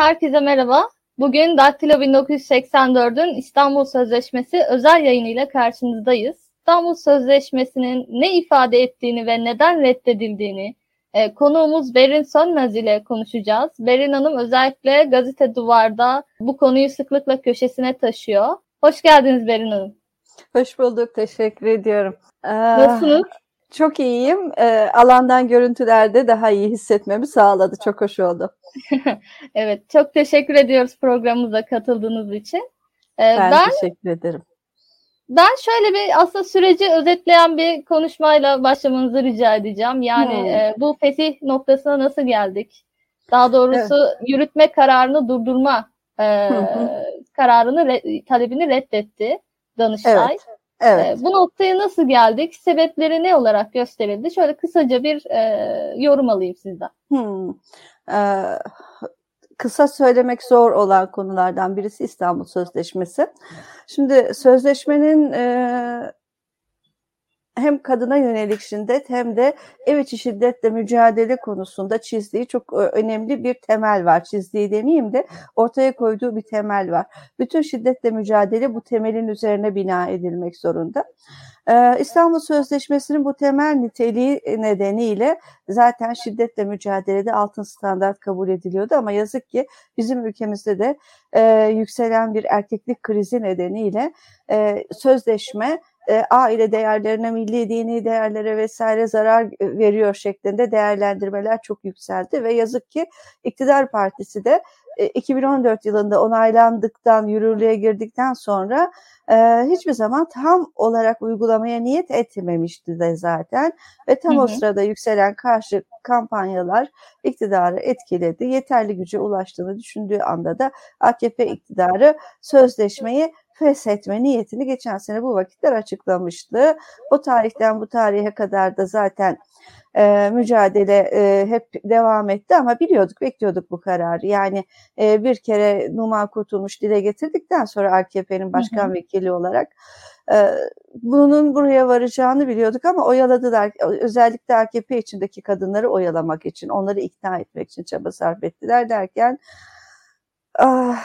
Herkese merhaba. Bugün Daktilo 1984'ün İstanbul Sözleşmesi özel yayınıyla karşınızdayız. İstanbul Sözleşmesi'nin ne ifade ettiğini ve neden reddedildiğini e, konuğumuz Berin Sönmez ile konuşacağız. Berin Hanım özellikle Gazete Duvar'da bu konuyu sıklıkla köşesine taşıyor. Hoş geldiniz Berin Hanım. Hoş bulduk, teşekkür ediyorum. Ee, Nasılsınız? Çok iyiyim. E, alandan görüntülerde daha iyi hissetmemi sağladı. Çok hoş oldu. evet, çok teşekkür ediyoruz programımıza katıldığınız için. Ee, ben, ben teşekkür ederim. Ben şöyle bir aslında süreci özetleyen bir konuşmayla başlamanızı rica edeceğim. Yani hmm. e, bu fetih noktasına nasıl geldik? Daha doğrusu evet. yürütme kararını durdurma e, kararını re, talebini reddetti Danıştay. Evet. Evet. E, bu noktaya nasıl geldik? Sebepleri ne olarak gösterildi? Şöyle kısaca bir e, yorum alayım sizden. Hmm. Ee, kısa söylemek zor olan konulardan birisi İstanbul Sözleşmesi. Şimdi sözleşmenin e, hem kadına yönelik şiddet hem de ev içi şiddetle mücadele konusunda çizdiği çok önemli bir temel var. Çizdiği demeyeyim de ortaya koyduğu bir temel var. Bütün şiddetle mücadele bu temelin üzerine bina edilmek zorunda. İstanbul Sözleşmesi'nin bu temel niteliği nedeniyle zaten şiddetle mücadelede altın standart kabul ediliyordu ama yazık ki bizim ülkemizde de yükselen bir erkeklik krizi nedeniyle sözleşme e, aile değerlerine, milli dini değerlere vesaire zarar veriyor şeklinde değerlendirmeler çok yükseldi ve yazık ki iktidar partisi de 2014 e, yılında onaylandıktan, yürürlüğe girdikten sonra e, hiçbir zaman tam olarak uygulamaya niyet etmemişti de zaten. Ve tam hı hı. o sırada yükselen karşı kampanyalar iktidarı etkiledi. Yeterli güce ulaştığını düşündüğü anda da AKP iktidarı sözleşmeyi feshetme niyetini geçen sene bu vakitler açıklamıştı. O tarihten bu tarihe kadar da zaten e, mücadele e, hep devam etti ama biliyorduk, bekliyorduk bu kararı. Yani e, bir kere Numan Kurtulmuş dile getirdikten sonra AKP'nin başkan hı hı. vekili olarak e, bunun buraya varacağını biliyorduk ama oyaladılar. Özellikle AKP içindeki kadınları oyalamak için, onları ikna etmek için çaba sarf ettiler derken ah,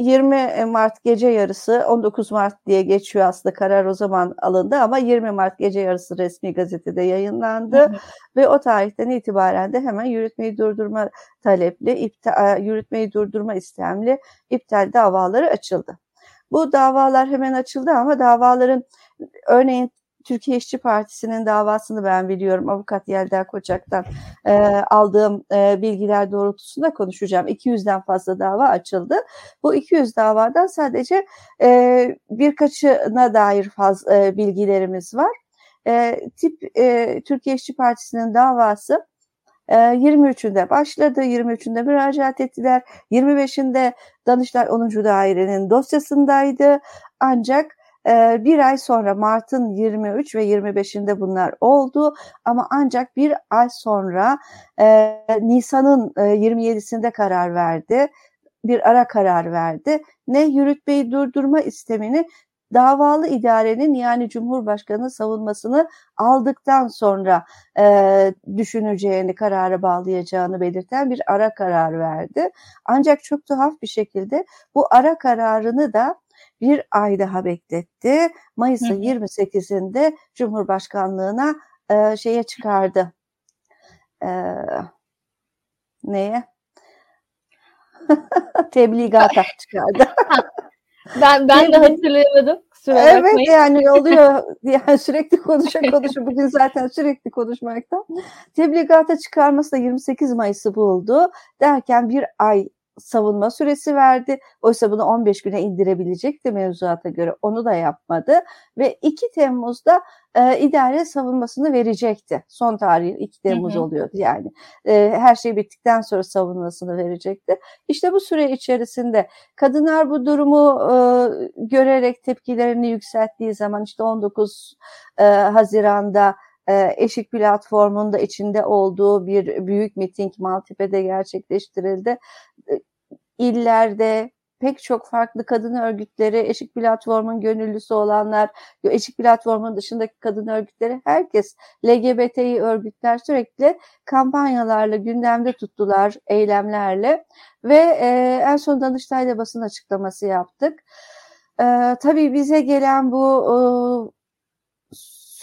20 Mart gece yarısı 19 Mart diye geçiyor aslında karar o zaman alındı ama 20 Mart gece yarısı resmi gazetede yayınlandı hı hı. ve o tarihten itibaren de hemen yürütmeyi durdurma talepli, iptal, yürütmeyi durdurma istemli iptal davaları açıldı. Bu davalar hemen açıldı ama davaların örneğin Türkiye İşçi Partisi'nin davasını ben biliyorum. Avukat Yelda Koçak'tan e, aldığım e, bilgiler doğrultusunda konuşacağım. 200'den fazla dava açıldı. Bu 200 davadan sadece e, birkaçına dair faz, e, bilgilerimiz var. E, tip e, Türkiye İşçi Partisi'nin davası 23'ünde e, başladı, 23'ünde müracaat ettiler, 25'inde Danıştay 10. Dairenin dosyasındaydı. Ancak ee, bir ay sonra Mart'ın 23 ve 25'inde bunlar oldu ama ancak bir ay sonra e, Nisan'ın e, 27'sinde karar verdi. Bir ara karar verdi. Ne yürütmeyi durdurma istemini davalı idarenin yani Cumhurbaşkanı savunmasını aldıktan sonra e, düşüneceğini, karara bağlayacağını belirten bir ara karar verdi. Ancak çok tuhaf bir şekilde bu ara kararını da bir ay daha bekletti. Mayıs'ın 28'inde Cumhurbaşkanlığına e, şeye çıkardı. E, neye? Tebligata çıkardı. ben ben de hatırlayamadım. Kusura evet bakmayın. yani oluyor. Yani sürekli konuşa konuşa bugün zaten sürekli konuşmaktan. Tebligata çıkarması da 28 Mayıs'ı buldu. Derken bir ay savunma süresi verdi. Oysa bunu 15 güne indirebilecekti mevzuata göre. Onu da yapmadı. Ve 2 Temmuz'da e, idare savunmasını verecekti. Son tarihi 2 Temmuz hı hı. oluyordu yani. E, her şey bittikten sonra savunmasını verecekti. İşte bu süre içerisinde kadınlar bu durumu e, görerek tepkilerini yükselttiği zaman işte 19 e, Haziran'da Eşik platformunda içinde olduğu bir büyük miting Maltepe'de gerçekleştirildi illerde pek çok farklı kadın örgütleri, Eşik Platform'un gönüllüsü olanlar, Eşik Platform'un dışındaki kadın örgütleri, herkes LGBTİ örgütler sürekli kampanyalarla gündemde tuttular, eylemlerle ve e, en son Danıştay'da basın açıklaması yaptık. E, tabii bize gelen bu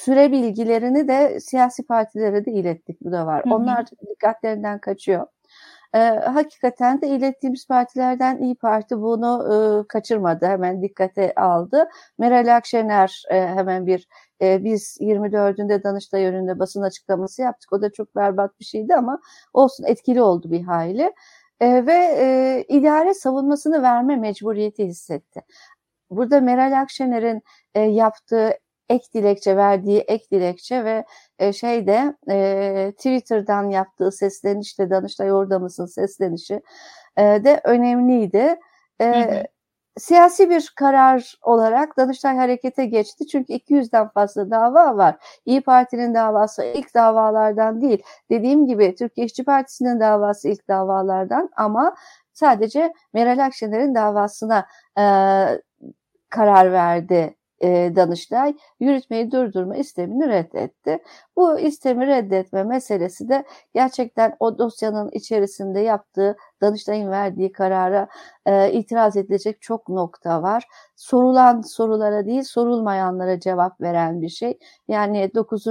süre bilgilerini de siyasi partilere de ilettik. Bu da var. Hı hı. Onlar dikkatlerinden kaçıyor. E, hakikaten de ilettiğimiz partilerden İyi Parti bunu e, kaçırmadı. Hemen dikkate aldı. Meral Akşener e, hemen bir e, biz 24'ünde Danıştay önünde basın açıklaması yaptık. O da çok berbat bir şeydi ama olsun etkili oldu bir hayli. E, ve e, idare savunmasını verme mecburiyeti hissetti. Burada Meral Akşener'in e, yaptığı ek dilekçe verdiği ek dilekçe ve e, şeyde e, Twitter'dan yaptığı seslenişte Danıştay orada mısın seslenişi e, de önemliydi. E, hı hı. Siyasi bir karar olarak Danıştay harekete geçti. Çünkü 200'den fazla dava var. İyi Parti'nin davası ilk davalardan değil. Dediğim gibi Türkiye İşçi Partisi'nin davası ilk davalardan ama sadece Meral Akşener'in davasına e, karar verdi e, Danıştay yürütmeyi durdurma istemini reddetti. Bu istemi reddetme meselesi de gerçekten o dosyanın içerisinde yaptığı Danıştay'ın verdiği karara e, itiraz edilecek çok nokta var. Sorulan sorulara değil sorulmayanlara cevap veren bir şey. Yani 9.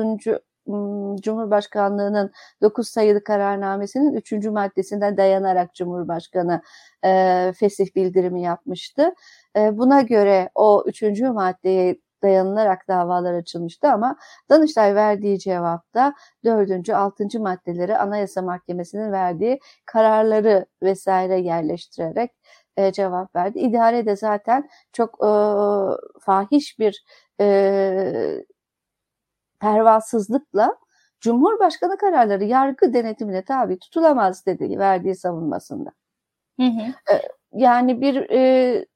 Cumhurbaşkanlığının 9 sayılı kararnamesinin 3. maddesinden dayanarak Cumhurbaşkanı e, fesih bildirimi yapmıştı. E, buna göre o 3. maddeye dayanılarak davalar açılmıştı ama Danıştay verdiği cevapta 4. 6. maddeleri Anayasa Mahkemesi'nin verdiği kararları vesaire yerleştirerek e, cevap verdi. İdare de zaten çok e, fahiş bir e, pervasızlıkla Cumhurbaşkanı kararları yargı denetimine tabi tutulamaz dedi verdiği savunmasında. Hı hı. E, yani bir e,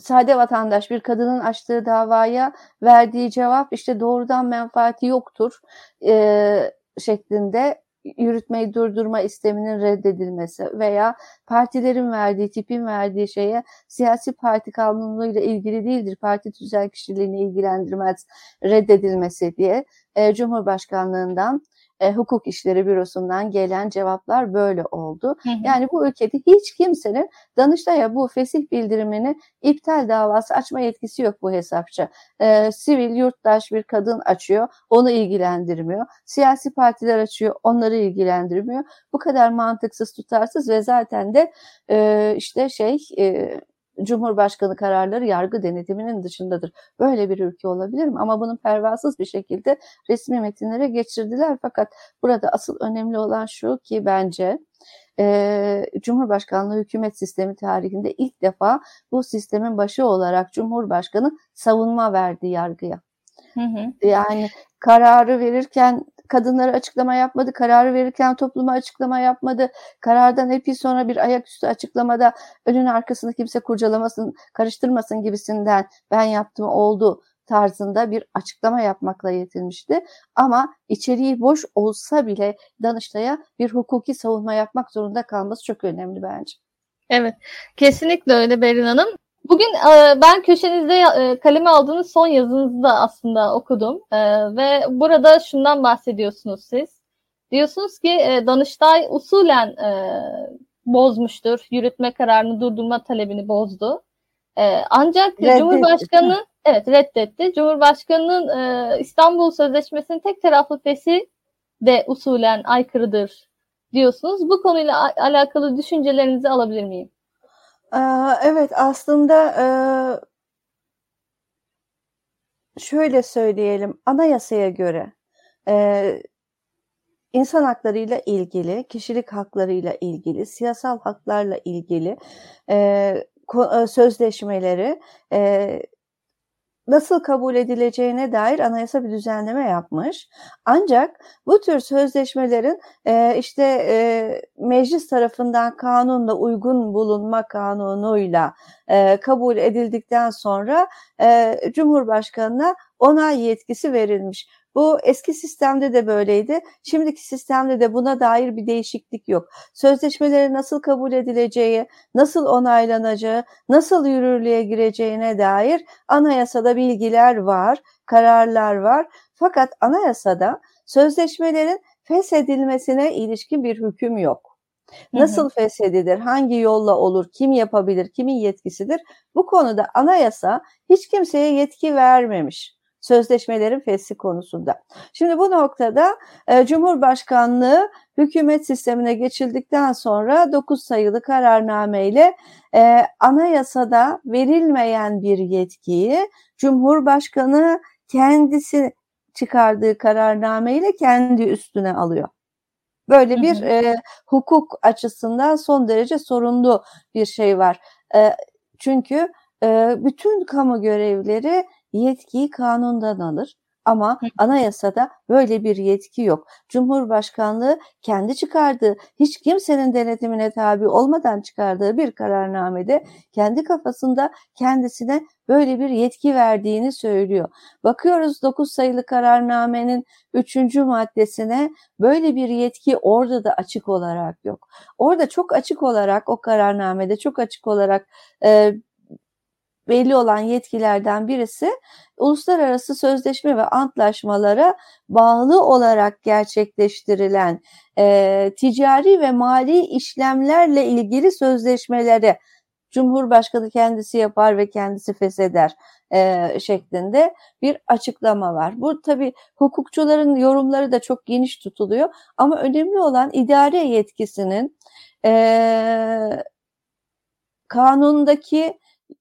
sade vatandaş bir kadının açtığı davaya verdiği cevap işte doğrudan menfaati yoktur e, şeklinde yürütmeyi durdurma isteminin reddedilmesi veya partilerin verdiği, tipin verdiği şeye siyasi parti kanunuyla ilgili değildir, parti tüzel kişiliğini ilgilendirmez reddedilmesi diye e, Cumhurbaşkanlığından e, hukuk işleri bürosundan gelen cevaplar böyle oldu. Hı hı. Yani bu ülkede hiç kimsenin Danıştay'a bu fesih bildirimini iptal davası açma yetkisi yok bu hesapça. E, sivil yurttaş bir kadın açıyor, onu ilgilendirmiyor. Siyasi partiler açıyor, onları ilgilendirmiyor. Bu kadar mantıksız, tutarsız ve zaten de e, işte şey e, Cumhurbaşkanı kararları yargı denetiminin dışındadır. Böyle bir ülke olabilir mi? Ama bunu pervasız bir şekilde resmi metinlere geçirdiler. Fakat burada asıl önemli olan şu ki bence e, Cumhurbaşkanlığı hükümet sistemi tarihinde ilk defa bu sistemin başı olarak Cumhurbaşkanı savunma verdi yargıya. Hı hı. Yani kararı verirken kadınlara açıklama yapmadı, kararı verirken topluma açıklama yapmadı. Karardan epey sonra bir ayaküstü açıklamada önün arkasını kimse kurcalamasın, karıştırmasın gibisinden ben yaptım oldu tarzında bir açıklama yapmakla yetinmişti. Ama içeriği boş olsa bile Danıştay'a bir hukuki savunma yapmak zorunda kalması çok önemli bence. Evet, kesinlikle öyle Berin Hanım. Bugün e, ben köşenizde e, kaleme aldığınız son yazınızı da aslında okudum e, ve burada şundan bahsediyorsunuz siz. Diyorsunuz ki e, Danıştay usulen e, bozmuştur, yürütme kararını durdurma talebini bozdu. E, ancak reddetti. Cumhurbaşkanı evet reddetti. Cumhurbaşkanının e, İstanbul Sözleşmesi'nin tek taraflı fesi de usulen aykırıdır diyorsunuz. Bu konuyla alakalı düşüncelerinizi alabilir miyim? Evet aslında şöyle söyleyelim anayasaya göre insan haklarıyla ilgili, kişilik haklarıyla ilgili, siyasal haklarla ilgili sözleşmeleri nasıl kabul edileceğine dair anayasa bir düzenleme yapmış. Ancak bu tür sözleşmelerin e, işte e, meclis tarafından kanunla uygun bulunma kanunuyla e, kabul edildikten sonra e, Cumhurbaşkanı'na onay yetkisi verilmiş. Bu eski sistemde de böyleydi. Şimdiki sistemde de buna dair bir değişiklik yok. Sözleşmeleri nasıl kabul edileceği, nasıl onaylanacağı, nasıl yürürlüğe gireceğine dair anayasada bilgiler var, kararlar var. Fakat anayasada sözleşmelerin feshedilmesine ilişkin bir hüküm yok. Nasıl hı hı. feshedilir, hangi yolla olur, kim yapabilir, kimin yetkisidir? Bu konuda anayasa hiç kimseye yetki vermemiş sözleşmelerin feshi konusunda. Şimdi bu noktada e, Cumhurbaşkanlığı hükümet sistemine geçildikten sonra 9 sayılı kararname ile e, anayasada verilmeyen bir yetkiyi Cumhurbaşkanı kendisi çıkardığı kararname ile kendi üstüne alıyor. Böyle bir e, hukuk açısından son derece sorunlu bir şey var. E, çünkü e, bütün kamu görevleri yetkiyi kanundan alır. Ama anayasada böyle bir yetki yok. Cumhurbaşkanlığı kendi çıkardığı, hiç kimsenin denetimine tabi olmadan çıkardığı bir kararnamede kendi kafasında kendisine böyle bir yetki verdiğini söylüyor. Bakıyoruz 9 sayılı kararnamenin 3. maddesine böyle bir yetki orada da açık olarak yok. Orada çok açık olarak o kararnamede çok açık olarak e, belli olan yetkilerden birisi uluslararası sözleşme ve antlaşmalara bağlı olarak gerçekleştirilen e, ticari ve mali işlemlerle ilgili sözleşmeleri Cumhurbaşkanı kendisi yapar ve kendisi fesheder e, şeklinde bir açıklama var. Bu tabi hukukçuların yorumları da çok geniş tutuluyor ama önemli olan idare yetkisinin e, kanundaki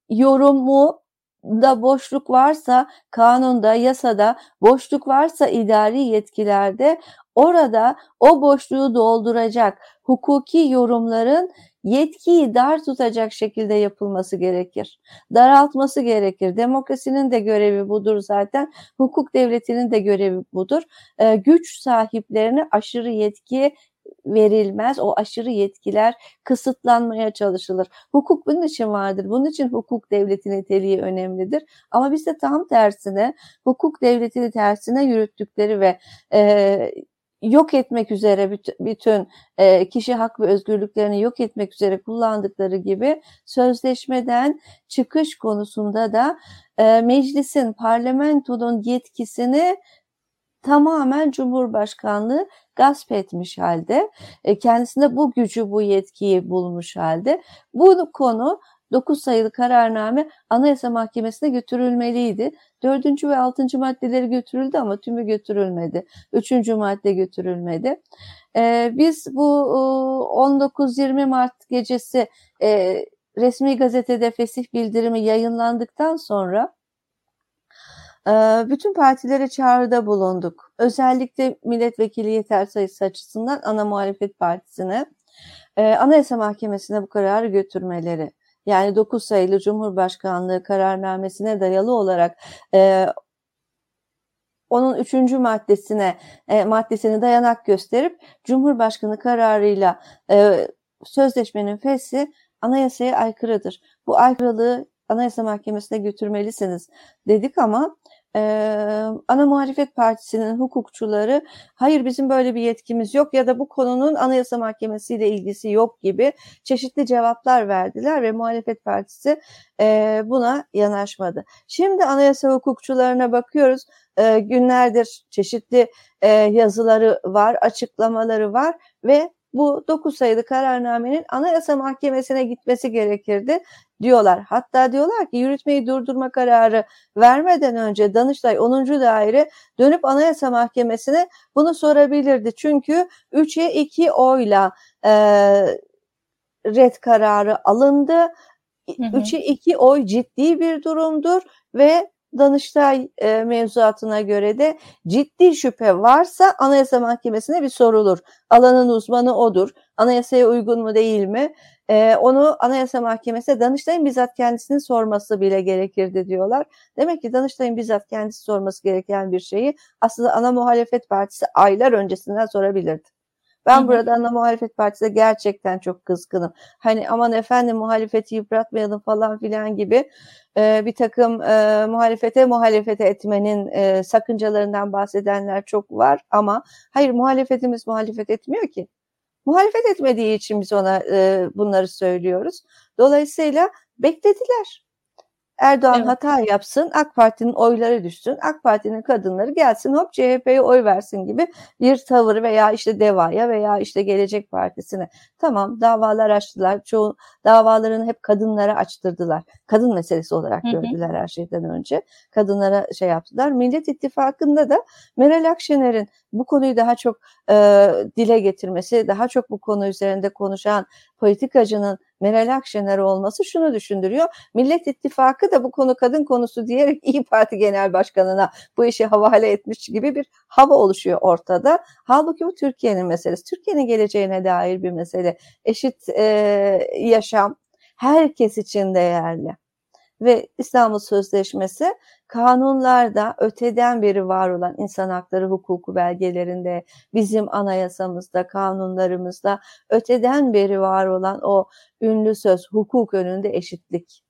yorumu da boşluk varsa kanunda, yasada boşluk varsa idari yetkilerde orada o boşluğu dolduracak hukuki yorumların yetkiyi dar tutacak şekilde yapılması gerekir. Daraltması gerekir. Demokrasinin de görevi budur zaten. Hukuk devletinin de görevi budur. Ee, güç sahiplerine aşırı yetki verilmez. O aşırı yetkiler kısıtlanmaya çalışılır. Hukuk bunun için vardır. Bunun için hukuk devleti niteliği önemlidir. Ama biz de tam tersine hukuk devletini tersine yürüttükleri ve e, yok etmek üzere bütün, e, kişi hak ve özgürlüklerini yok etmek üzere kullandıkları gibi sözleşmeden çıkış konusunda da e, meclisin, parlamentonun yetkisini tamamen Cumhurbaşkanlığı gasp etmiş halde, e, kendisinde bu gücü, bu yetkiyi bulmuş halde. Bu konu 9 sayılı kararname Anayasa Mahkemesi'ne götürülmeliydi. 4. ve 6. maddeleri götürüldü ama tümü götürülmedi. 3. madde götürülmedi. Ee, biz bu 19-20 Mart gecesi e, resmi gazetede fesih bildirimi yayınlandıktan sonra bütün partilere çağrıda bulunduk. Özellikle milletvekili yeter sayısı açısından ana muhalefet partisine Anayasa Mahkemesi'ne bu kararı götürmeleri. Yani 9 sayılı Cumhurbaşkanlığı kararnamesine dayalı olarak onun üçüncü maddesine e, maddesini dayanak gösterip Cumhurbaşkanı kararıyla e, sözleşmenin feshi anayasaya aykırıdır. Bu aykırılığı Anayasa Mahkemesi'ne götürmelisiniz dedik ama e, ana muhalefet partisinin hukukçuları hayır bizim böyle bir yetkimiz yok ya da bu konunun Anayasa Mahkemesi ile ilgisi yok gibi çeşitli cevaplar verdiler ve muhalefet partisi e, buna yanaşmadı. Şimdi anayasa hukukçularına bakıyoruz e, günlerdir çeşitli e, yazıları var, açıklamaları var ve bu 9 sayılı kararnamenin Anayasa Mahkemesi'ne gitmesi gerekirdi diyorlar. Hatta diyorlar ki yürütmeyi durdurma kararı vermeden önce Danıştay 10. daire dönüp Anayasa Mahkemesi'ne bunu sorabilirdi. Çünkü 3'e 2 oyla e, red kararı alındı. 3'e 2 oy ciddi bir durumdur ve Danıştay e, mevzuatına göre de ciddi şüphe varsa Anayasa Mahkemesi'ne bir sorulur. Alanın uzmanı odur. Anayasaya uygun mu değil mi? E, onu Anayasa Mahkemesi'ne Danıştay'ın bizzat kendisinin sorması bile gerekirdi diyorlar. Demek ki Danıştay'ın bizzat kendisi sorması gereken bir şeyi aslında ana muhalefet partisi aylar öncesinden sorabilirdi. Ben Hı-hı. burada ana muhalefet partisine gerçekten çok kızgınım. Hani aman efendim muhalefeti yıpratmayalım falan filan gibi e, bir takım e, muhalefete muhalefete etmenin e, sakıncalarından bahsedenler çok var ama hayır muhalefetimiz muhalefet etmiyor ki. Muhalefet etmediği için biz ona e, bunları söylüyoruz. Dolayısıyla beklediler. Erdoğan evet. hata yapsın, AK Parti'nin oyları düşsün, AK Parti'nin kadınları gelsin hop CHP'ye oy versin gibi bir tavır veya işte DEVA'ya veya işte Gelecek Partisi'ne. Tamam davalar açtılar. Çoğu davalarını hep kadınlara açtırdılar. Kadın meselesi olarak hı hı. gördüler her şeyden önce. Kadınlara şey yaptılar. Millet İttifakı'nda da Meral Akşener'in bu konuyu daha çok e, dile getirmesi, daha çok bu konu üzerinde konuşan politikacının Meral Akşener olması şunu düşündürüyor. Millet İttifakı da bu konu kadın konusu diyerek İyi Parti Genel Başkanı'na bu işi havale etmiş gibi bir hava oluşuyor ortada. Halbuki bu Türkiye'nin meselesi. Türkiye'nin geleceğine dair bir mesele. Eşit e, yaşam herkes için değerli ve İstanbul Sözleşmesi kanunlarda öteden beri var olan insan hakları hukuku belgelerinde, bizim anayasamızda, kanunlarımızda öteden beri var olan o ünlü söz hukuk önünde eşitlik.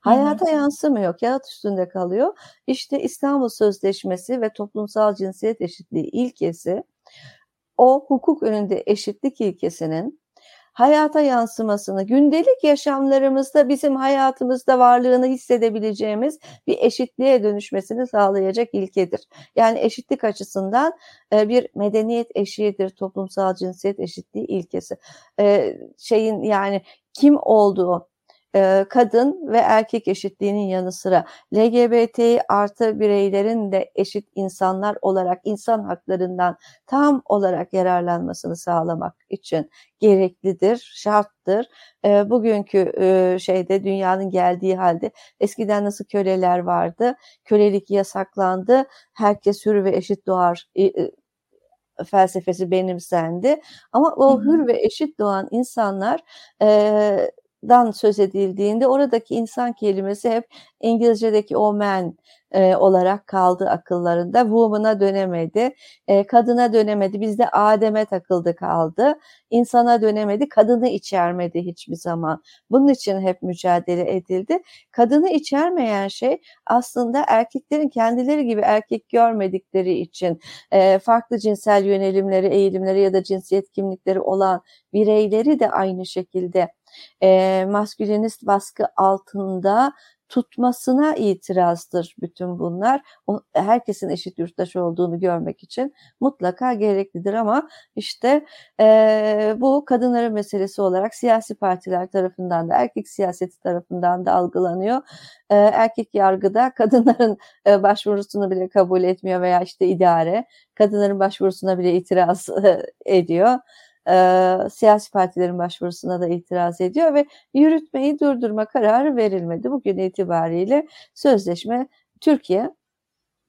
Hayata yansımıyor, kağıt üstünde kalıyor. İşte İstanbul Sözleşmesi ve toplumsal cinsiyet eşitliği ilkesi o hukuk önünde eşitlik ilkesinin hayata yansımasını, gündelik yaşamlarımızda bizim hayatımızda varlığını hissedebileceğimiz bir eşitliğe dönüşmesini sağlayacak ilkedir. Yani eşitlik açısından e, bir medeniyet eşiğidir toplumsal cinsiyet eşitliği ilkesi. E, şeyin yani kim olduğu, kadın ve erkek eşitliğinin yanı sıra LGBT artı bireylerin de eşit insanlar olarak insan haklarından tam olarak yararlanmasını sağlamak için gereklidir, şarttır. Bugünkü şeyde dünyanın geldiği halde eskiden nasıl köleler vardı, kölelik yasaklandı, herkes hür ve eşit doğar felsefesi benimsendi. Ama o hür ve eşit doğan insanlar dan söz edildiğinde oradaki insan kelimesi hep İngilizce'deki o man e, olarak kaldı akıllarında. Woman'a dönemedi, e, kadına dönemedi. Bizde Adem'e takıldı kaldı. İnsana dönemedi, kadını içermedi hiçbir zaman. Bunun için hep mücadele edildi. Kadını içermeyen şey aslında erkeklerin kendileri gibi erkek görmedikleri için e, farklı cinsel yönelimleri, eğilimleri ya da cinsiyet kimlikleri olan bireyleri de aynı şekilde e, maskülinist baskı altında tutmasına itirazdır bütün bunlar. O, herkesin eşit yurttaş olduğunu görmek için mutlaka gereklidir ama işte e, bu kadınların meselesi olarak siyasi partiler tarafından da erkek siyaseti tarafından da algılanıyor. E, erkek yargıda kadınların e, başvurusunu bile kabul etmiyor veya işte idare kadınların başvurusuna bile itiraz e, ediyor e, siyasi partilerin başvurusuna da itiraz ediyor ve yürütmeyi durdurma kararı verilmedi. Bugün itibariyle sözleşme Türkiye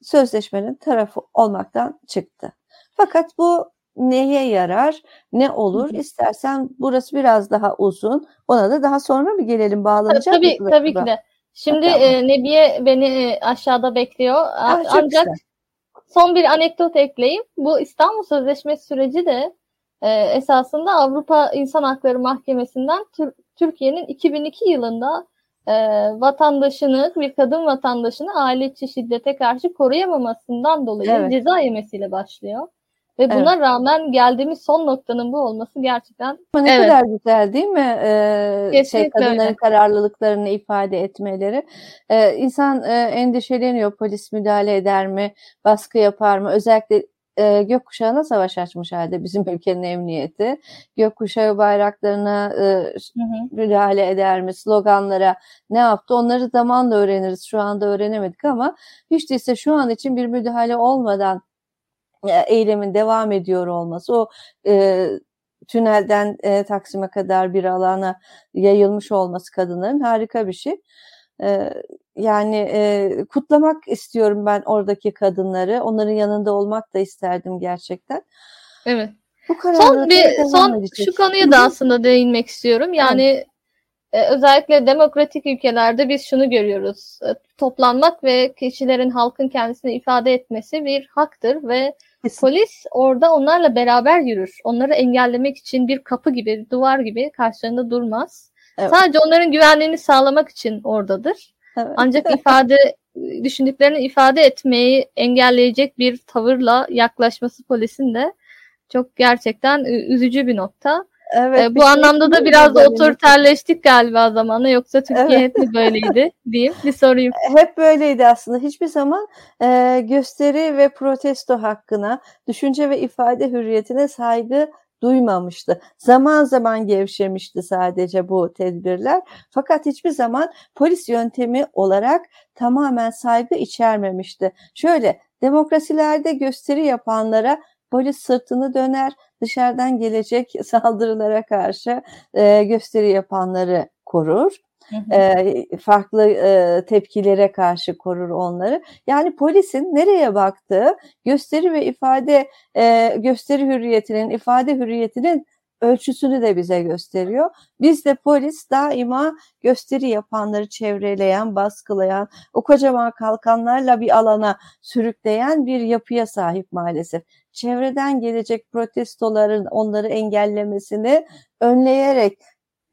sözleşmenin tarafı olmaktan çıktı. Fakat bu neye yarar, ne olur? İstersen burası biraz daha uzun. Ona da daha sonra mı gelelim bağlanacak Tabii, tabii ki de. Şimdi tamam. e, Nebiye beni e, aşağıda bekliyor. Ah, Ancak güzel. son bir anekdot ekleyeyim. Bu İstanbul Sözleşmesi süreci de e, esasında Avrupa İnsan Hakları Mahkemesi'nden Türkiye'nin 2002 yılında e, vatandaşını, bir kadın vatandaşını aile içi şiddete karşı koruyamamasından dolayı evet. ceza yemesiyle başlıyor. Ve buna evet. rağmen geldiğimiz son noktanın bu olması gerçekten Ama ne evet. kadar güzel değil mi? Ee, şey kadınların öyle. kararlılıklarını ifade etmeleri. Ee, insan e, endişeleniyor polis müdahale eder mi, baskı yapar mı? Özellikle e, gökkuşağına savaş açmış halde bizim ülkenin emniyeti. Gökkuşağı bayraklarına e, müdahale eder mi? Sloganlara ne yaptı? Onları zamanla öğreniriz. Şu anda öğrenemedik ama hiç değilse şu an için bir müdahale olmadan e, eylemin devam ediyor olması o e, tünelden e, Taksim'e kadar bir alana yayılmış olması kadınların harika bir şey. E, yani e, kutlamak istiyorum ben oradaki kadınları. Onların yanında olmak da isterdim gerçekten. Evet. Bu son bir son edecek. şu konuya da aslında değinmek istiyorum. Yani evet. e, özellikle demokratik ülkelerde biz şunu görüyoruz. E, toplanmak ve kişilerin halkın kendisini ifade etmesi bir haktır ve Kesin. polis orada onlarla beraber yürür. Onları engellemek için bir kapı gibi, duvar gibi karşılarında durmaz. Evet. Sadece onların güvenliğini sağlamak için oradadır. Evet. Ancak ifade düşündüklerini ifade etmeyi engelleyecek bir tavırla yaklaşması polisin de çok gerçekten üzücü bir nokta. Evet, ee, bu şey anlamda da biraz otoriterleştik galiba zamanla yoksa Türkiye evet. hep böyleydi diyeyim bir sorayım. Hep böyleydi aslında. Hiçbir zaman e, gösteri ve protesto hakkına, düşünce ve ifade hürriyetine saygı duymamıştı. Zaman zaman gevşemişti sadece bu tedbirler. Fakat hiçbir zaman polis yöntemi olarak tamamen saygı içermemişti. Şöyle demokrasilerde gösteri yapanlara polis sırtını döner, dışarıdan gelecek saldırılara karşı e, gösteri yapanları korur. E, farklı e, tepkilere karşı korur onları. Yani polisin nereye baktığı gösteri ve ifade e, gösteri hürriyetinin, ifade hürriyetinin ölçüsünü de bize gösteriyor. Biz de polis daima gösteri yapanları çevreleyen, baskılayan, o kocaman kalkanlarla bir alana sürükleyen bir yapıya sahip maalesef. Çevreden gelecek protestoların onları engellemesini önleyerek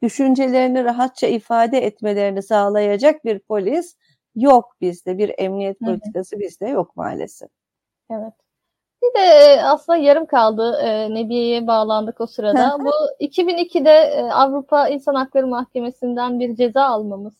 düşüncelerini rahatça ifade etmelerini sağlayacak bir polis yok bizde. Bir emniyet politikası bizde yok maalesef. Evet. Bir de e, aslında yarım kaldı e, Nebiye'ye bağlandık o sırada. Bu 2002'de e, Avrupa İnsan Hakları Mahkemesi'nden bir ceza almamız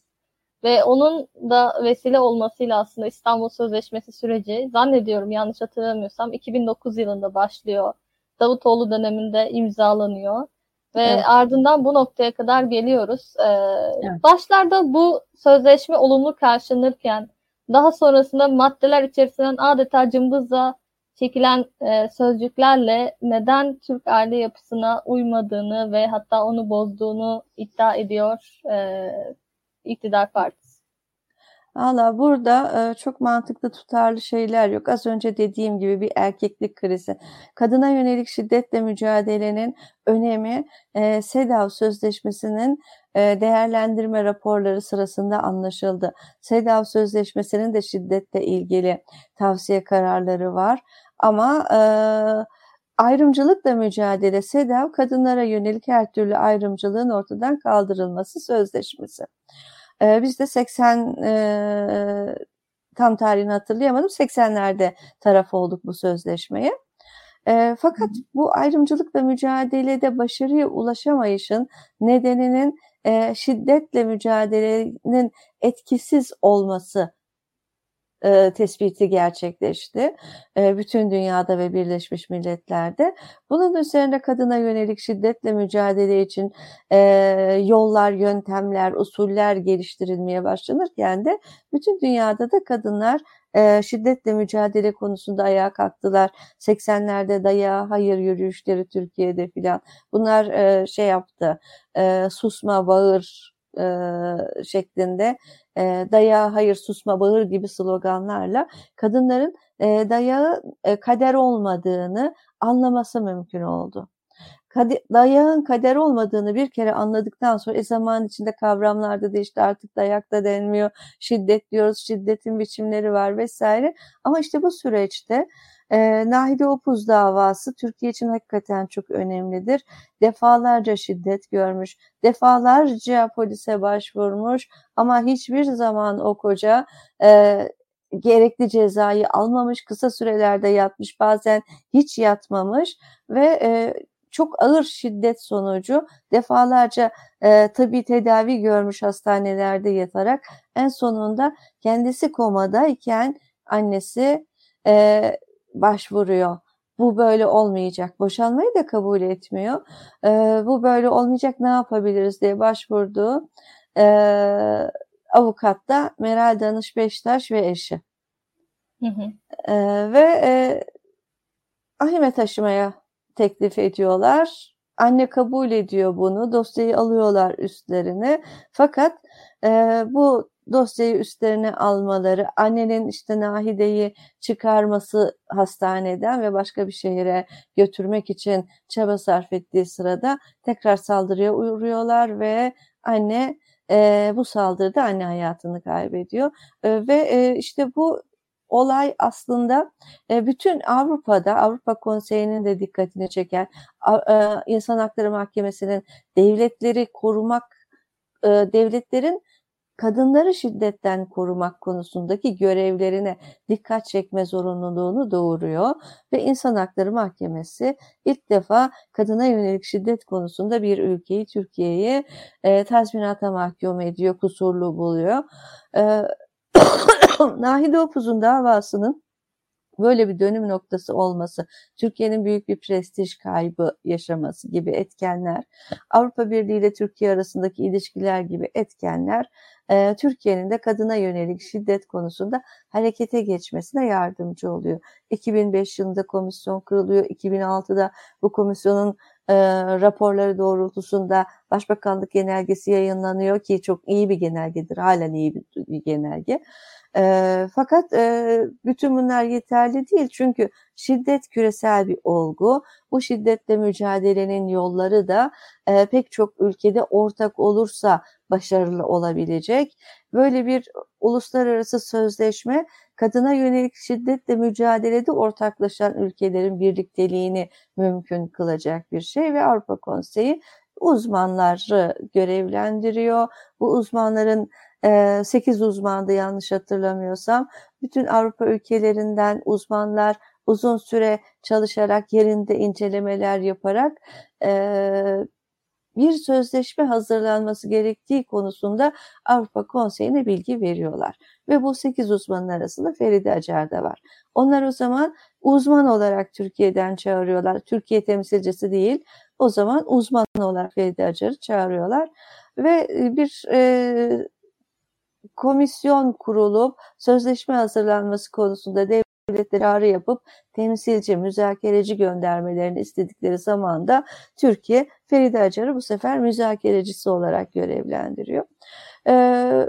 ve onun da vesile olmasıyla aslında İstanbul Sözleşmesi süreci zannediyorum yanlış hatırlamıyorsam 2009 yılında başlıyor. Davutoğlu döneminde imzalanıyor. Ve evet. ardından bu noktaya kadar geliyoruz. Ee, evet. Başlarda bu sözleşme olumlu karşılanırken daha sonrasında maddeler içerisinden adeta cımbızla çekilen e, sözcüklerle neden Türk aile yapısına uymadığını ve hatta onu bozduğunu iddia ediyor e, iktidar partisi. Valla burada e, çok mantıklı tutarlı şeyler yok. Az önce dediğim gibi bir erkeklik krizi. Kadına yönelik şiddetle mücadelenin önemi e, SEDAV Sözleşmesi'nin e, değerlendirme raporları sırasında anlaşıldı. SEDAV Sözleşmesi'nin de şiddetle ilgili tavsiye kararları var. Ama ayrımcılıkla mücadele SEDAV kadınlara yönelik her türlü ayrımcılığın ortadan kaldırılması sözleşmesi. E, biz de 80 e, tam tarihini hatırlayamadım 80'lerde taraf olduk bu sözleşmeye. E, fakat bu ayrımcılıkla mücadelede başarıya ulaşamayışın nedeninin e, şiddetle mücadelenin etkisiz olması e, tespiti gerçekleşti. E, bütün dünyada ve Birleşmiş Milletler'de. Bunun üzerine kadına yönelik şiddetle mücadele için e, yollar, yöntemler, usuller geliştirilmeye başlanırken de bütün dünyada da kadınlar e, şiddetle mücadele konusunda ayağa kalktılar. 80'lerde daya hayır yürüyüşleri Türkiye'de filan. Bunlar e, şey yaptı. E, susma, bağır e, şeklinde e, dayağı hayır susma bağır gibi sloganlarla kadınların e, dayağı e, kader olmadığını anlaması mümkün oldu. Dayağın kader olmadığını bir kere anladıktan sonra e, zaman içinde kavramlarda değişti artık dayak da denmiyor, şiddet diyoruz, şiddetin biçimleri var vesaire. Ama işte bu süreçte e, Nahide Opuz davası Türkiye için hakikaten çok önemlidir. Defalarca şiddet görmüş, defalarca polise başvurmuş ama hiçbir zaman o koca e, gerekli cezayı almamış, kısa sürelerde yatmış, bazen hiç yatmamış ve e, çok ağır şiddet sonucu defalarca e, tabi tedavi görmüş hastanelerde yatarak en sonunda kendisi komadayken annesi e, başvuruyor. Bu böyle olmayacak. Boşanmayı da kabul etmiyor. E, bu böyle olmayacak ne yapabiliriz diye başvurdu. E, avukat da Meral Danış Beştaş ve eşi. Hı hı. E, ve e, ahime taşımaya teklif ediyorlar. Anne kabul ediyor bunu. Dosyayı alıyorlar üstlerine. Fakat e, bu dosyayı üstlerine almaları, annenin işte Nahide'yi çıkarması hastaneden ve başka bir şehire götürmek için çaba sarf ettiği sırada tekrar saldırıya uğruyorlar ve anne e, bu saldırıda anne hayatını kaybediyor. E, ve e, işte bu olay aslında e, bütün Avrupa'da Avrupa Konseyi'nin de dikkatini çeken e, İnsan Hakları Mahkemesi'nin devletleri korumak e, devletlerin kadınları şiddetten korumak konusundaki görevlerine dikkat çekme zorunluluğunu doğuruyor ve İnsan Hakları Mahkemesi ilk defa kadına yönelik şiddet konusunda bir ülkeyi Türkiye'yi e, tazminata mahkum ediyor, kusurlu buluyor. E, Nahide Opuz'un davasının böyle bir dönüm noktası olması, Türkiye'nin büyük bir prestij kaybı yaşaması gibi etkenler, Avrupa Birliği ile Türkiye arasındaki ilişkiler gibi etkenler e, Türkiye'nin de kadına yönelik şiddet konusunda harekete geçmesine yardımcı oluyor. 2005 yılında komisyon kuruluyor, 2006'da bu komisyonun e, raporları doğrultusunda Başbakanlık genelgesi yayınlanıyor ki çok iyi bir genelgedir, halen iyi bir, bir genelge. E, fakat e, bütün bunlar yeterli değil çünkü şiddet küresel bir olgu. Bu şiddetle mücadelenin yolları da e, pek çok ülkede ortak olursa başarılı olabilecek. Böyle bir uluslararası sözleşme kadına yönelik şiddetle mücadelede ortaklaşan ülkelerin birlikteliğini mümkün kılacak bir şey ve Avrupa Konseyi uzmanları görevlendiriyor. Bu uzmanların 8 uzmandı yanlış hatırlamıyorsam. Bütün Avrupa ülkelerinden uzmanlar uzun süre çalışarak yerinde incelemeler yaparak bir sözleşme hazırlanması gerektiği konusunda Avrupa Konseyi'ne bilgi veriyorlar. Ve bu 8 uzmanın arasında Feride Acar da var. Onlar o zaman uzman olarak Türkiye'den çağırıyorlar. Türkiye temsilcisi değil. O zaman uzman olarak Feride Acar'ı çağırıyorlar. Ve bir e, komisyon kurulup sözleşme hazırlanması konusunda devletleri arı yapıp temsilci, müzakereci göndermelerini istedikleri zaman da Türkiye Feride Acar'ı bu sefer müzakerecisi olarak görevlendiriyor. E,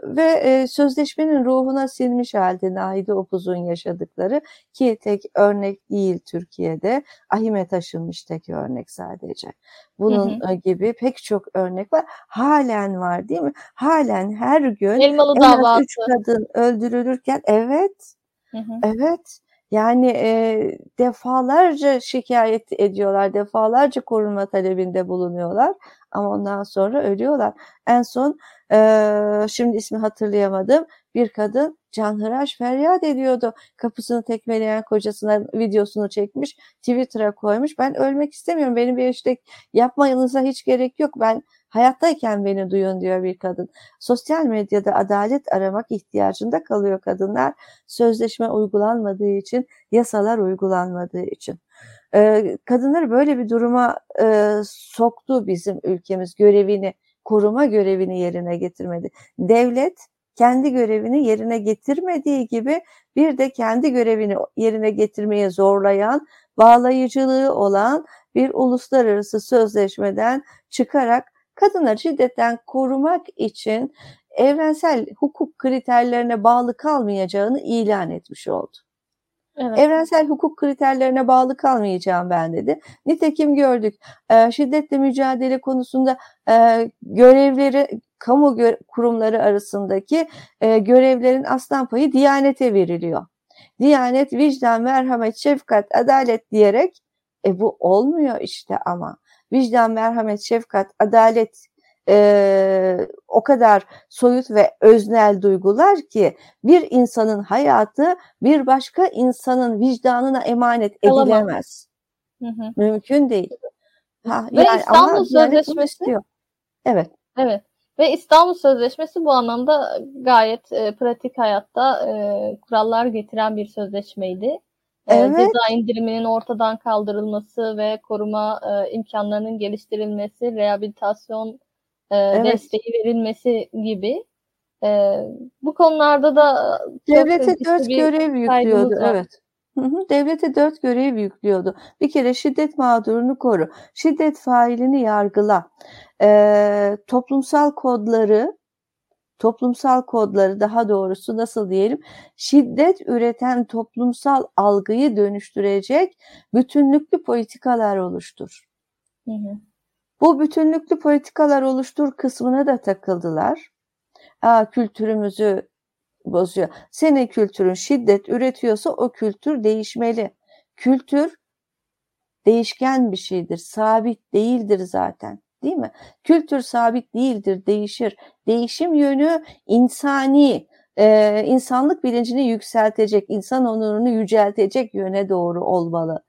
ve e, sözleşmenin ruhuna silmiş halde Nahide Opuz'un yaşadıkları ki tek örnek değil Türkiye'de. Ahime taşınmış tek örnek sadece. Bunun hı hı. gibi pek çok örnek var. Halen var değil mi? Halen her gün Elmalı en az üç kadın öldürülürken evet hı hı. evet yani e, defalarca şikayet ediyorlar, defalarca korunma talebinde bulunuyorlar ama ondan sonra ölüyorlar. En son e, şimdi ismi hatırlayamadım bir kadın canhıraş feryat ediyordu. Kapısını tekmeleyen kocasına videosunu çekmiş, Twitter'a koymuş. Ben ölmek istemiyorum, benim bir işte yapmanıza hiç gerek yok. Ben hayattayken beni duyun diyor bir kadın. Sosyal medyada adalet aramak ihtiyacında kalıyor kadınlar. Sözleşme uygulanmadığı için, yasalar uygulanmadığı için. Ee, kadınları böyle bir duruma e, soktu bizim ülkemiz görevini, koruma görevini yerine getirmedi. Devlet kendi görevini yerine getirmediği gibi bir de kendi görevini yerine getirmeye zorlayan, bağlayıcılığı olan bir uluslararası sözleşmeden çıkarak kadınları şiddetten korumak için evrensel hukuk kriterlerine bağlı kalmayacağını ilan etmiş oldu. Evet. Evrensel hukuk kriterlerine bağlı kalmayacağım ben dedi. Nitekim gördük e, şiddetle mücadele konusunda e, görevleri kamu kurumları arasındaki e, görevlerin aslan payı Diyanet'e veriliyor. Diyanet vicdan, merhamet, şefkat, adalet diyerek e bu olmuyor işte ama vicdan, merhamet, şefkat, adalet e, o kadar soyut ve öznel duygular ki bir insanın hayatı bir başka insanın vicdanına emanet edilemez. Hı hı. Mümkün değil. Ha, ve yani İstanbul Sözleşmesi Evet. Evet. Ve İstanbul Sözleşmesi bu anlamda gayet e, pratik hayatta e, kurallar getiren bir sözleşmeydi. Ee, evet. ceza indiriminin ortadan kaldırılması ve koruma e, imkanlarının geliştirilmesi, rehabilitasyon e, evet. desteği verilmesi gibi. E, bu konularda da devlete dört görev yüklüyordu. Evet. Hı hı, devlete dört görev yüklüyordu. Bir kere şiddet mağdurunu koru, şiddet failini yargıla, e, toplumsal kodları toplumsal kodları daha doğrusu nasıl diyelim şiddet üreten toplumsal algıyı dönüştürecek bütünlüklü politikalar oluştur. Hı hı. Bu bütünlüklü politikalar oluştur kısmına da takıldılar. Aa, kültürümüzü bozuyor. Senin kültürün şiddet üretiyorsa o kültür değişmeli. Kültür değişken bir şeydir, sabit değildir zaten. Değil mi? Kültür sabit değildir, değişir. Değişim yönü insani, e, insanlık bilincini yükseltecek, insan onurunu yüceltecek yöne doğru olmalı.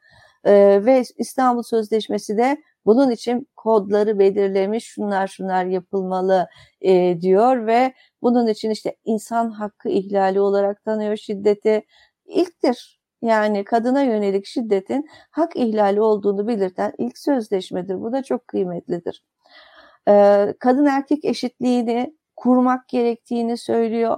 E, ve İstanbul Sözleşmesi de bunun için kodları belirlemiş, şunlar şunlar yapılmalı e, diyor ve bunun için işte insan hakkı ihlali olarak tanıyor şiddeti. İlktir. Yani kadına yönelik şiddetin hak ihlali olduğunu belirten ilk sözleşmedir. Bu da çok kıymetlidir. Ee, kadın erkek eşitliğini kurmak gerektiğini söylüyor.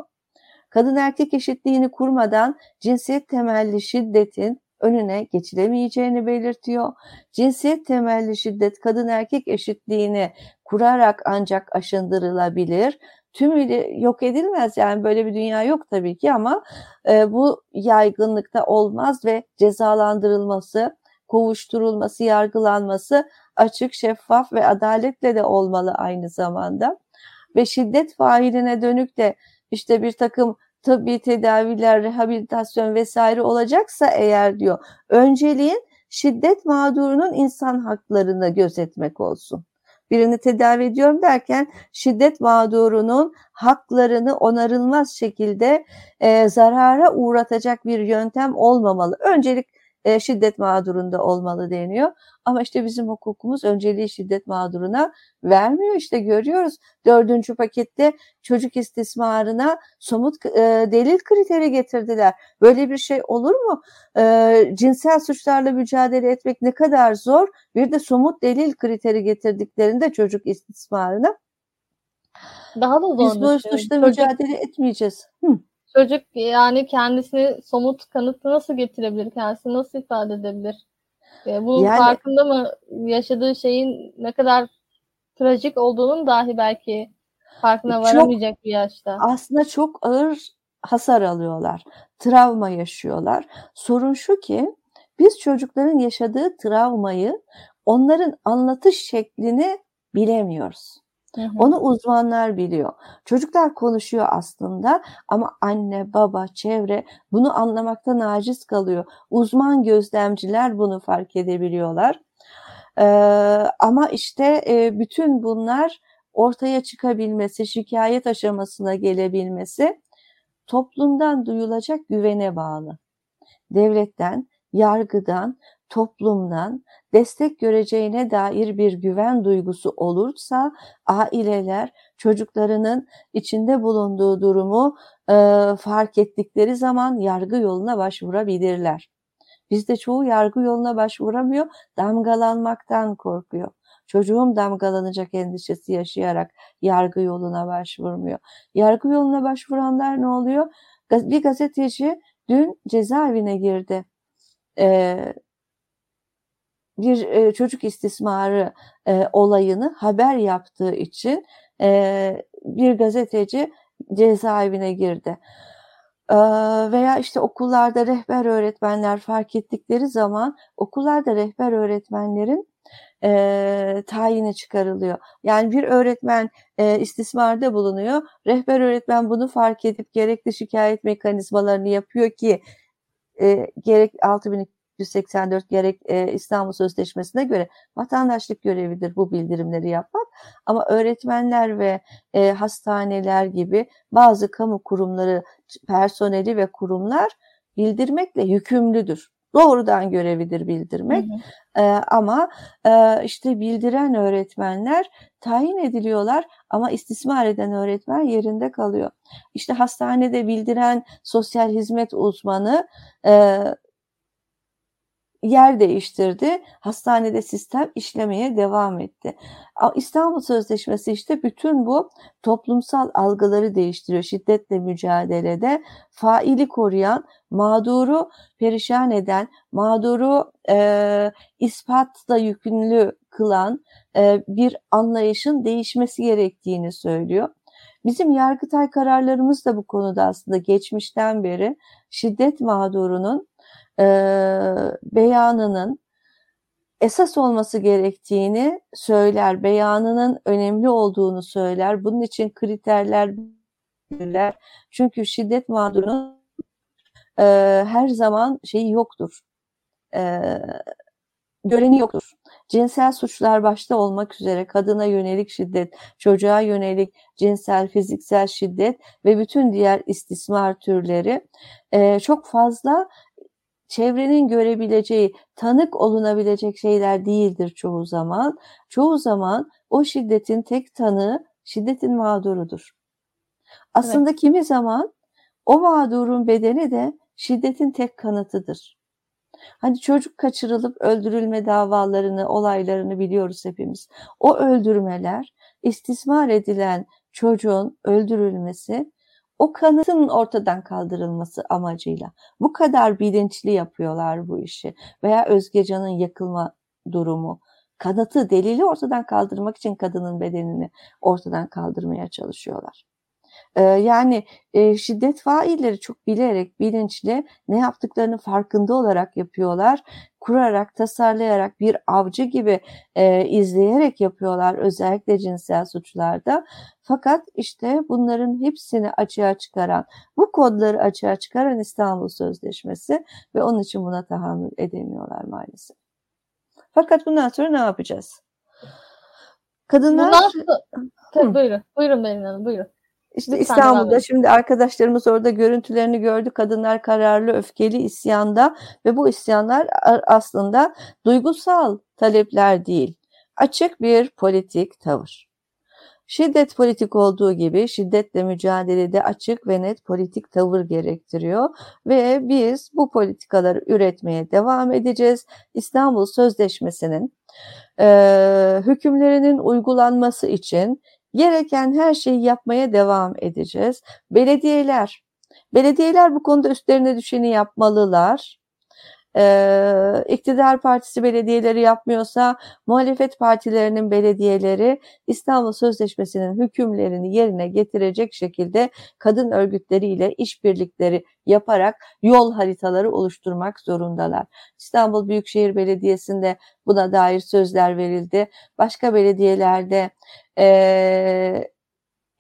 Kadın erkek eşitliğini kurmadan cinsiyet temelli şiddetin önüne geçilemeyeceğini belirtiyor. Cinsiyet temelli şiddet kadın erkek eşitliğini kurarak ancak aşındırılabilir. Tümüyle yok edilmez yani böyle bir dünya yok tabii ki ama e, bu yaygınlıkta olmaz ve cezalandırılması, kovuşturulması, yargılanması açık, şeffaf ve adaletle de olmalı aynı zamanda. Ve şiddet failine dönük de işte bir takım tıbbi tedaviler, rehabilitasyon vesaire olacaksa eğer diyor, önceliğin şiddet mağdurunun insan haklarını gözetmek olsun. Birini tedavi ediyorum derken şiddet mağdurunun haklarını onarılmaz şekilde e, zarara uğratacak bir yöntem olmamalı. Öncelik e, şiddet mağdurunda olmalı deniyor. Ama işte bizim hukukumuz önceliği şiddet mağduruna vermiyor. İşte görüyoruz dördüncü pakette çocuk istismarına somut e, delil kriteri getirdiler. Böyle bir şey olur mu? E, cinsel suçlarla mücadele etmek ne kadar zor. Bir de somut delil kriteri getirdiklerinde çocuk istismarına daha da zor. Biz bu suçla mücadele etmeyeceğiz. Hı. Çocuk yani kendisini somut kanıtı nasıl getirebilir? Kendisini nasıl ifade edebilir? E, bunun yani, farkında mı? Yaşadığı şeyin ne kadar trajik olduğunun dahi belki farkına varamayacak çok, bir yaşta. Aslında çok ağır hasar alıyorlar. Travma yaşıyorlar. Sorun şu ki biz çocukların yaşadığı travmayı onların anlatış şeklini bilemiyoruz. Onu uzmanlar biliyor. Çocuklar konuşuyor aslında ama anne, baba, çevre bunu anlamakta aciz kalıyor. Uzman gözlemciler bunu fark edebiliyorlar. Ee, ama işte e, bütün bunlar ortaya çıkabilmesi, şikayet aşamasına gelebilmesi toplumdan duyulacak güvene bağlı. Devletten, yargıdan, toplumdan destek göreceğine dair bir güven duygusu olursa aileler çocuklarının içinde bulunduğu durumu e, fark ettikleri zaman yargı yoluna başvurabilirler. Bizde çoğu yargı yoluna başvuramıyor, damgalanmaktan korkuyor. Çocuğum damgalanacak endişesi yaşayarak yargı yoluna başvurmuyor. Yargı yoluna başvuranlar ne oluyor? Bir gazeteci dün cezaevine girdi. Ee, bir e, çocuk istismarı e, olayını haber yaptığı için e, bir gazeteci cezaevine girdi. E, veya işte okullarda rehber öğretmenler fark ettikleri zaman okullarda rehber öğretmenlerin e, tayini çıkarılıyor. Yani bir öğretmen e, istismarda bulunuyor. Rehber öğretmen bunu fark edip gerekli şikayet mekanizmalarını yapıyor ki e, gerek 6000 184 gerek e, İstanbul Sözleşmesi'ne göre vatandaşlık görevidir bu bildirimleri yapmak. Ama öğretmenler ve e, hastaneler gibi bazı kamu kurumları, personeli ve kurumlar bildirmekle yükümlüdür. Doğrudan görevidir bildirmek. Hı hı. E, ama e, işte bildiren öğretmenler tayin ediliyorlar ama istismar eden öğretmen yerinde kalıyor. İşte hastanede bildiren sosyal hizmet uzmanı e, yer değiştirdi. Hastanede sistem işlemeye devam etti. İstanbul Sözleşmesi işte bütün bu toplumsal algıları değiştiriyor. Şiddetle mücadelede faili koruyan, mağduru perişan eden, mağduru e, ispatla yükümlü kılan e, bir anlayışın değişmesi gerektiğini söylüyor. Bizim Yargıtay kararlarımız da bu konuda aslında geçmişten beri şiddet mağdurunun e, beyanının esas olması gerektiğini söyler, beyanının önemli olduğunu söyler. Bunun için kriterler olabilirler. Çünkü şiddet mağdurunun e, her zaman şeyi yoktur. E, göreni yoktur. Cinsel suçlar başta olmak üzere kadına yönelik şiddet, çocuğa yönelik cinsel, fiziksel şiddet ve bütün diğer istismar türleri e, çok fazla çevrenin görebileceği, tanık olunabilecek şeyler değildir çoğu zaman. Çoğu zaman o şiddetin tek tanığı şiddetin mağdurudur. Aslında evet. kimi zaman o mağdurun bedeni de şiddetin tek kanıtıdır. Hani çocuk kaçırılıp öldürülme davalarını, olaylarını biliyoruz hepimiz. O öldürmeler, istismar edilen çocuğun öldürülmesi o kanıtın ortadan kaldırılması amacıyla. Bu kadar bilinçli yapıyorlar bu işi. Veya Özgecan'ın yakılma durumu. Kanıtı, delili ortadan kaldırmak için kadının bedenini ortadan kaldırmaya çalışıyorlar. Ee, yani e, şiddet failleri çok bilerek, bilinçli ne yaptıklarını farkında olarak yapıyorlar. Kurarak, tasarlayarak bir avcı gibi e, izleyerek yapıyorlar özellikle cinsel suçlarda. Fakat işte bunların hepsini açığa çıkaran, bu kodları açığa çıkaran İstanbul Sözleşmesi ve onun için buna tahammül edemiyorlar maalesef. Fakat bundan sonra ne yapacağız? Kadınlar... Bundan sonra... Buyurun, buyurun Berin Hanım, buyurun. İşte Lütfen İstanbul'da şimdi arkadaşlarımız orada görüntülerini gördü. Kadınlar kararlı, öfkeli isyanda ve bu isyanlar aslında duygusal talepler değil. Açık bir politik tavır. Şiddet politik olduğu gibi şiddetle mücadelede açık ve net politik tavır gerektiriyor ve biz bu politikaları üretmeye devam edeceğiz. İstanbul Sözleşmesi'nin e, hükümlerinin uygulanması için gereken her şeyi yapmaya devam edeceğiz. Belediyeler, belediyeler bu konuda üstlerine düşeni yapmalılar. Ee, iktidar partisi belediyeleri yapmıyorsa muhalefet partilerinin belediyeleri İstanbul Sözleşmesi'nin hükümlerini yerine getirecek şekilde kadın örgütleriyle işbirlikleri yaparak yol haritaları oluşturmak zorundalar. İstanbul Büyükşehir Belediyesi'nde buna dair sözler verildi. Başka belediyelerde e,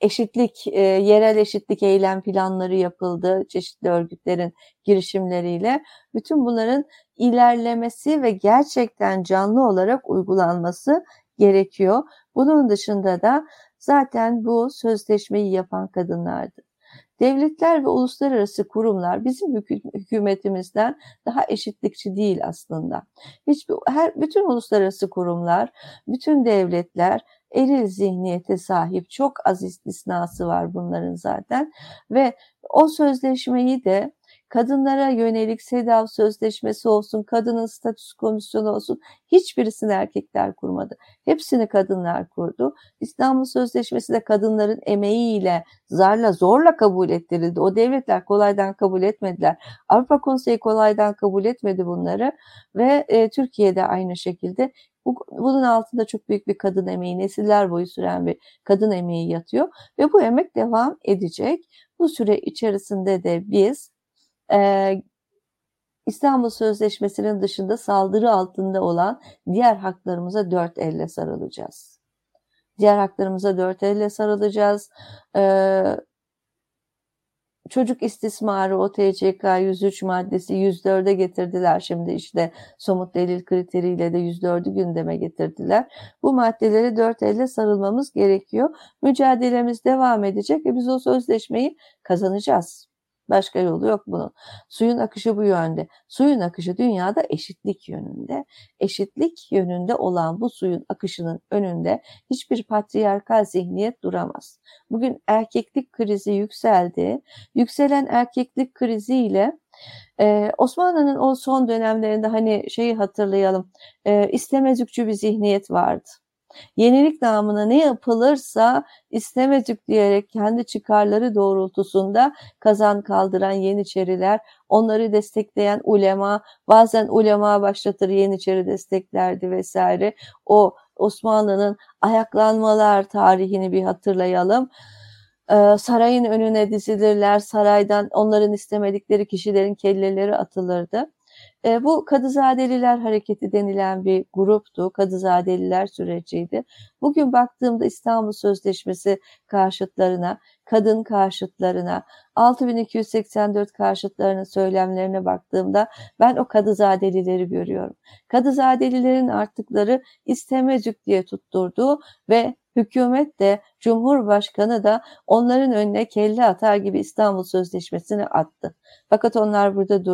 eşitlik, e, yerel eşitlik eylem planları yapıldı çeşitli örgütlerin girişimleriyle. Bütün bunların ilerlemesi ve gerçekten canlı olarak uygulanması gerekiyor. Bunun dışında da zaten bu sözleşmeyi yapan kadınlardı. Devletler ve uluslararası kurumlar bizim hükümetimizden daha eşitlikçi değil aslında. Hiçbir her bütün uluslararası kurumlar, bütün devletler eril zihniyete sahip çok az istisnası var bunların zaten ve o sözleşmeyi de kadınlara yönelik SEDAV sözleşmesi olsun, kadının statüs komisyonu olsun hiçbirisini erkekler kurmadı. Hepsini kadınlar kurdu. İstanbul Sözleşmesi de kadınların emeğiyle zarla zorla kabul ettirildi. O devletler kolaydan kabul etmediler. Avrupa Konseyi kolaydan kabul etmedi bunları ve e, Türkiye'de aynı şekilde bu, bunun altında çok büyük bir kadın emeği, nesiller boyu süren bir kadın emeği yatıyor ve bu emek devam edecek. Bu süre içerisinde de biz e, İstanbul Sözleşmesi'nin dışında saldırı altında olan diğer haklarımıza dört elle sarılacağız. Diğer haklarımıza dört elle sarılacağız. Ee, çocuk istismarı o TCK 103 maddesi 104'e getirdiler şimdi işte somut delil kriteriyle de 104'ü gündeme getirdiler. Bu maddeleri dört elle sarılmamız gerekiyor. Mücadelemiz devam edecek ve biz o sözleşmeyi kazanacağız. Başka yolu yok bunun. Suyun akışı bu yönde. Suyun akışı dünyada eşitlik yönünde. Eşitlik yönünde olan bu suyun akışının önünde hiçbir patriarkal zihniyet duramaz. Bugün erkeklik krizi yükseldi. Yükselen erkeklik kriziyle ee, Osmanlı'nın o son dönemlerinde hani şeyi hatırlayalım, e, istemezükçü bir zihniyet vardı. Yenilik namına ne yapılırsa istemezlik diyerek kendi çıkarları doğrultusunda kazan kaldıran Yeniçeriler, onları destekleyen ulema, bazen ulema başlatır Yeniçeri desteklerdi vesaire. O Osmanlı'nın ayaklanmalar tarihini bir hatırlayalım ee, sarayın önüne dizilirler, saraydan onların istemedikleri kişilerin kelleleri atılırdı. E, bu Kadızadeliler Hareketi denilen bir gruptu. Kadızadeliler süreciydi. Bugün baktığımda İstanbul Sözleşmesi karşıtlarına, kadın karşıtlarına, 6284 karşıtlarının söylemlerine baktığımda ben o Kadızadelileri görüyorum. Kadızadelilerin arttıkları istemecük diye tutturduğu ve hükümet de Cumhurbaşkanı da onların önüne kelle atar gibi İstanbul Sözleşmesi'ni attı. Fakat onlar burada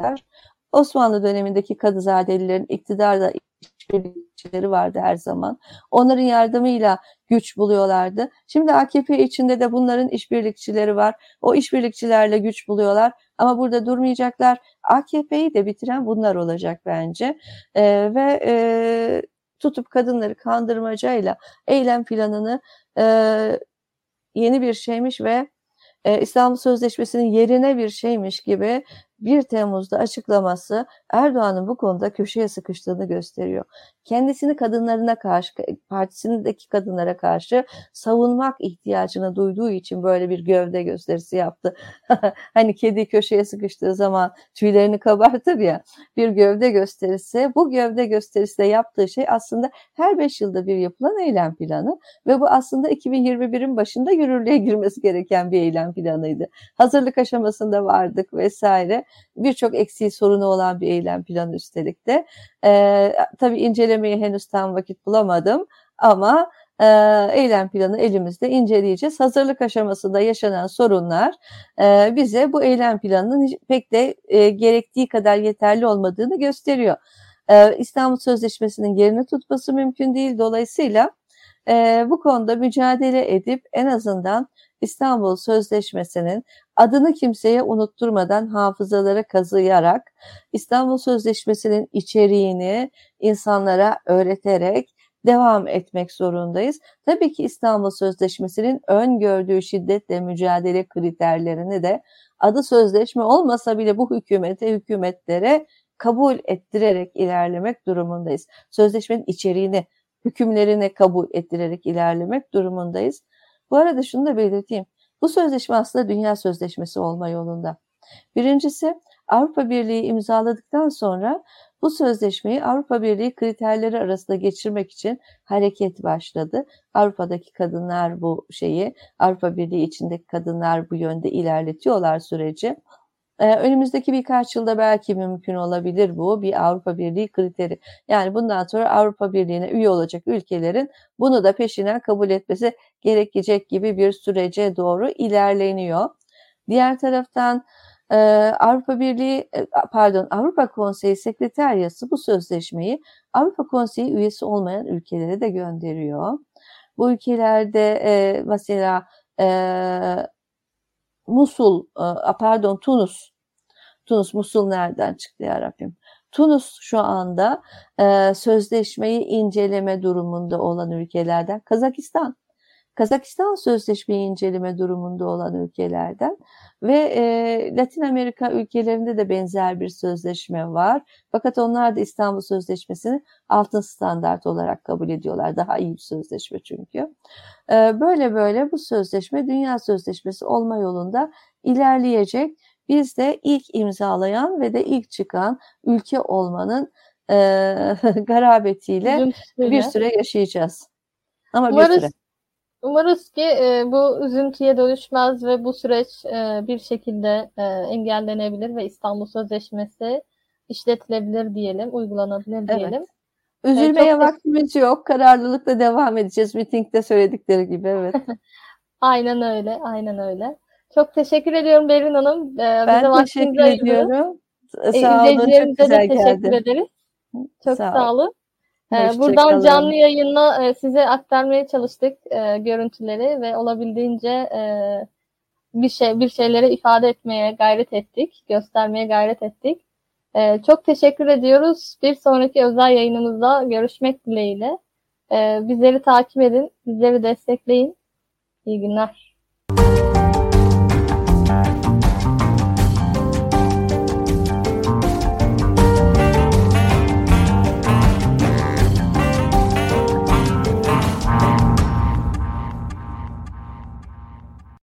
durmayacaklar. Osmanlı dönemindeki Kadızadelilerin iktidarda işbirlikçileri vardı her zaman. Onların yardımıyla güç buluyorlardı. Şimdi AKP içinde de bunların işbirlikçileri var. O işbirlikçilerle güç buluyorlar ama burada durmayacaklar. AKP'yi de bitiren bunlar olacak bence. Ee, ve e, tutup kadınları kandırmacayla eylem planını e, yeni bir şeymiş ve e, İstanbul Sözleşmesi'nin yerine bir şeymiş gibi 1 Temmuz'da açıklaması Erdoğan'ın bu konuda köşeye sıkıştığını gösteriyor. Kendisini kadınlarına karşı, partisindeki kadınlara karşı savunmak ihtiyacını duyduğu için böyle bir gövde gösterisi yaptı. hani kedi köşeye sıkıştığı zaman tüylerini kabartır ya bir gövde gösterisi. Bu gövde gösterisi de yaptığı şey aslında her 5 yılda bir yapılan eylem planı ve bu aslında 2021'in başında yürürlüğe girmesi gereken bir eylem planıydı. Hazırlık aşamasında vardık vesaire birçok eksiği sorunu olan bir eylem planı üstelik de. E, tabii incelemeye henüz tam vakit bulamadım ama e, eylem planı elimizde inceleyeceğiz. Hazırlık aşamasında yaşanan sorunlar e, bize bu eylem planının pek de e, gerektiği kadar yeterli olmadığını gösteriyor. İstanbul Sözleşmesi'nin yerini tutması mümkün değil. Dolayısıyla e, bu konuda mücadele edip en azından İstanbul Sözleşmesi'nin adını kimseye unutturmadan hafızalara kazıyarak İstanbul Sözleşmesi'nin içeriğini insanlara öğreterek devam etmek zorundayız. Tabii ki İstanbul Sözleşmesi'nin öngördüğü şiddetle mücadele kriterlerini de adı sözleşme olmasa bile bu hükümete, hükümetlere kabul ettirerek ilerlemek durumundayız. Sözleşmenin içeriğini, hükümlerini kabul ettirerek ilerlemek durumundayız. Bu arada şunu da belirteyim. Bu sözleşme aslında dünya sözleşmesi olma yolunda. Birincisi Avrupa Birliği imzaladıktan sonra bu sözleşmeyi Avrupa Birliği kriterleri arasında geçirmek için hareket başladı. Avrupa'daki kadınlar bu şeyi, Avrupa Birliği içindeki kadınlar bu yönde ilerletiyorlar süreci. Ee, önümüzdeki birkaç yılda belki mümkün olabilir bu bir Avrupa Birliği kriteri. Yani bundan sonra Avrupa Birliği'ne üye olacak ülkelerin bunu da peşinden kabul etmesi gerekecek gibi bir sürece doğru ilerleniyor. Diğer taraftan e, Avrupa Birliği e, pardon Avrupa Konseyi Sekreteryası bu sözleşmeyi Avrupa Konseyi üyesi olmayan ülkelere de gönderiyor. Bu ülkelerde e, mesela Musul, pardon Tunus, Tunus, Musul nereden çıktı ya Rabbim? Tunus şu anda e, sözleşmeyi inceleme durumunda olan ülkelerden. Kazakistan, Kazakistan sözleşmeyi inceleme durumunda olan ülkelerden ve e, Latin Amerika ülkelerinde de benzer bir sözleşme var. Fakat onlar da İstanbul Sözleşmesi'ni altın standart olarak kabul ediyorlar. Daha iyi bir sözleşme çünkü. E, böyle böyle bu sözleşme dünya sözleşmesi olma yolunda ilerleyecek. Biz de ilk imzalayan ve de ilk çıkan ülke olmanın e, garabetiyle bir süre yaşayacağız. Ama Umarız, bir süre. Umarız ki e, bu üzüntüye dönüşmez ve bu süreç e, bir şekilde e, engellenebilir ve İstanbul Sözleşmesi işletilebilir diyelim, uygulanabilir diyelim. Evet. Üzülmeye çok vaktimiz yok. Kararlılıkla devam edeceğiz. Mitingde söyledikleri gibi evet. aynen öyle, aynen öyle. Çok teşekkür ediyorum Berin Hanım. Ee, ben teşekkür ediyorum. Sağ olun, çok güzel de teşekkür geldi. ederiz. Çok sağ, sağ olun. Ee, buradan canlı yayınla e, size aktarmaya çalıştık e, görüntüleri ve olabildiğince e, bir şey bir şeyleri ifade etmeye gayret ettik, göstermeye gayret ettik. E, çok teşekkür ediyoruz. Bir sonraki özel yayınımızda görüşmek dileğiyle. E, bizleri takip edin, bizleri destekleyin. İyi günler.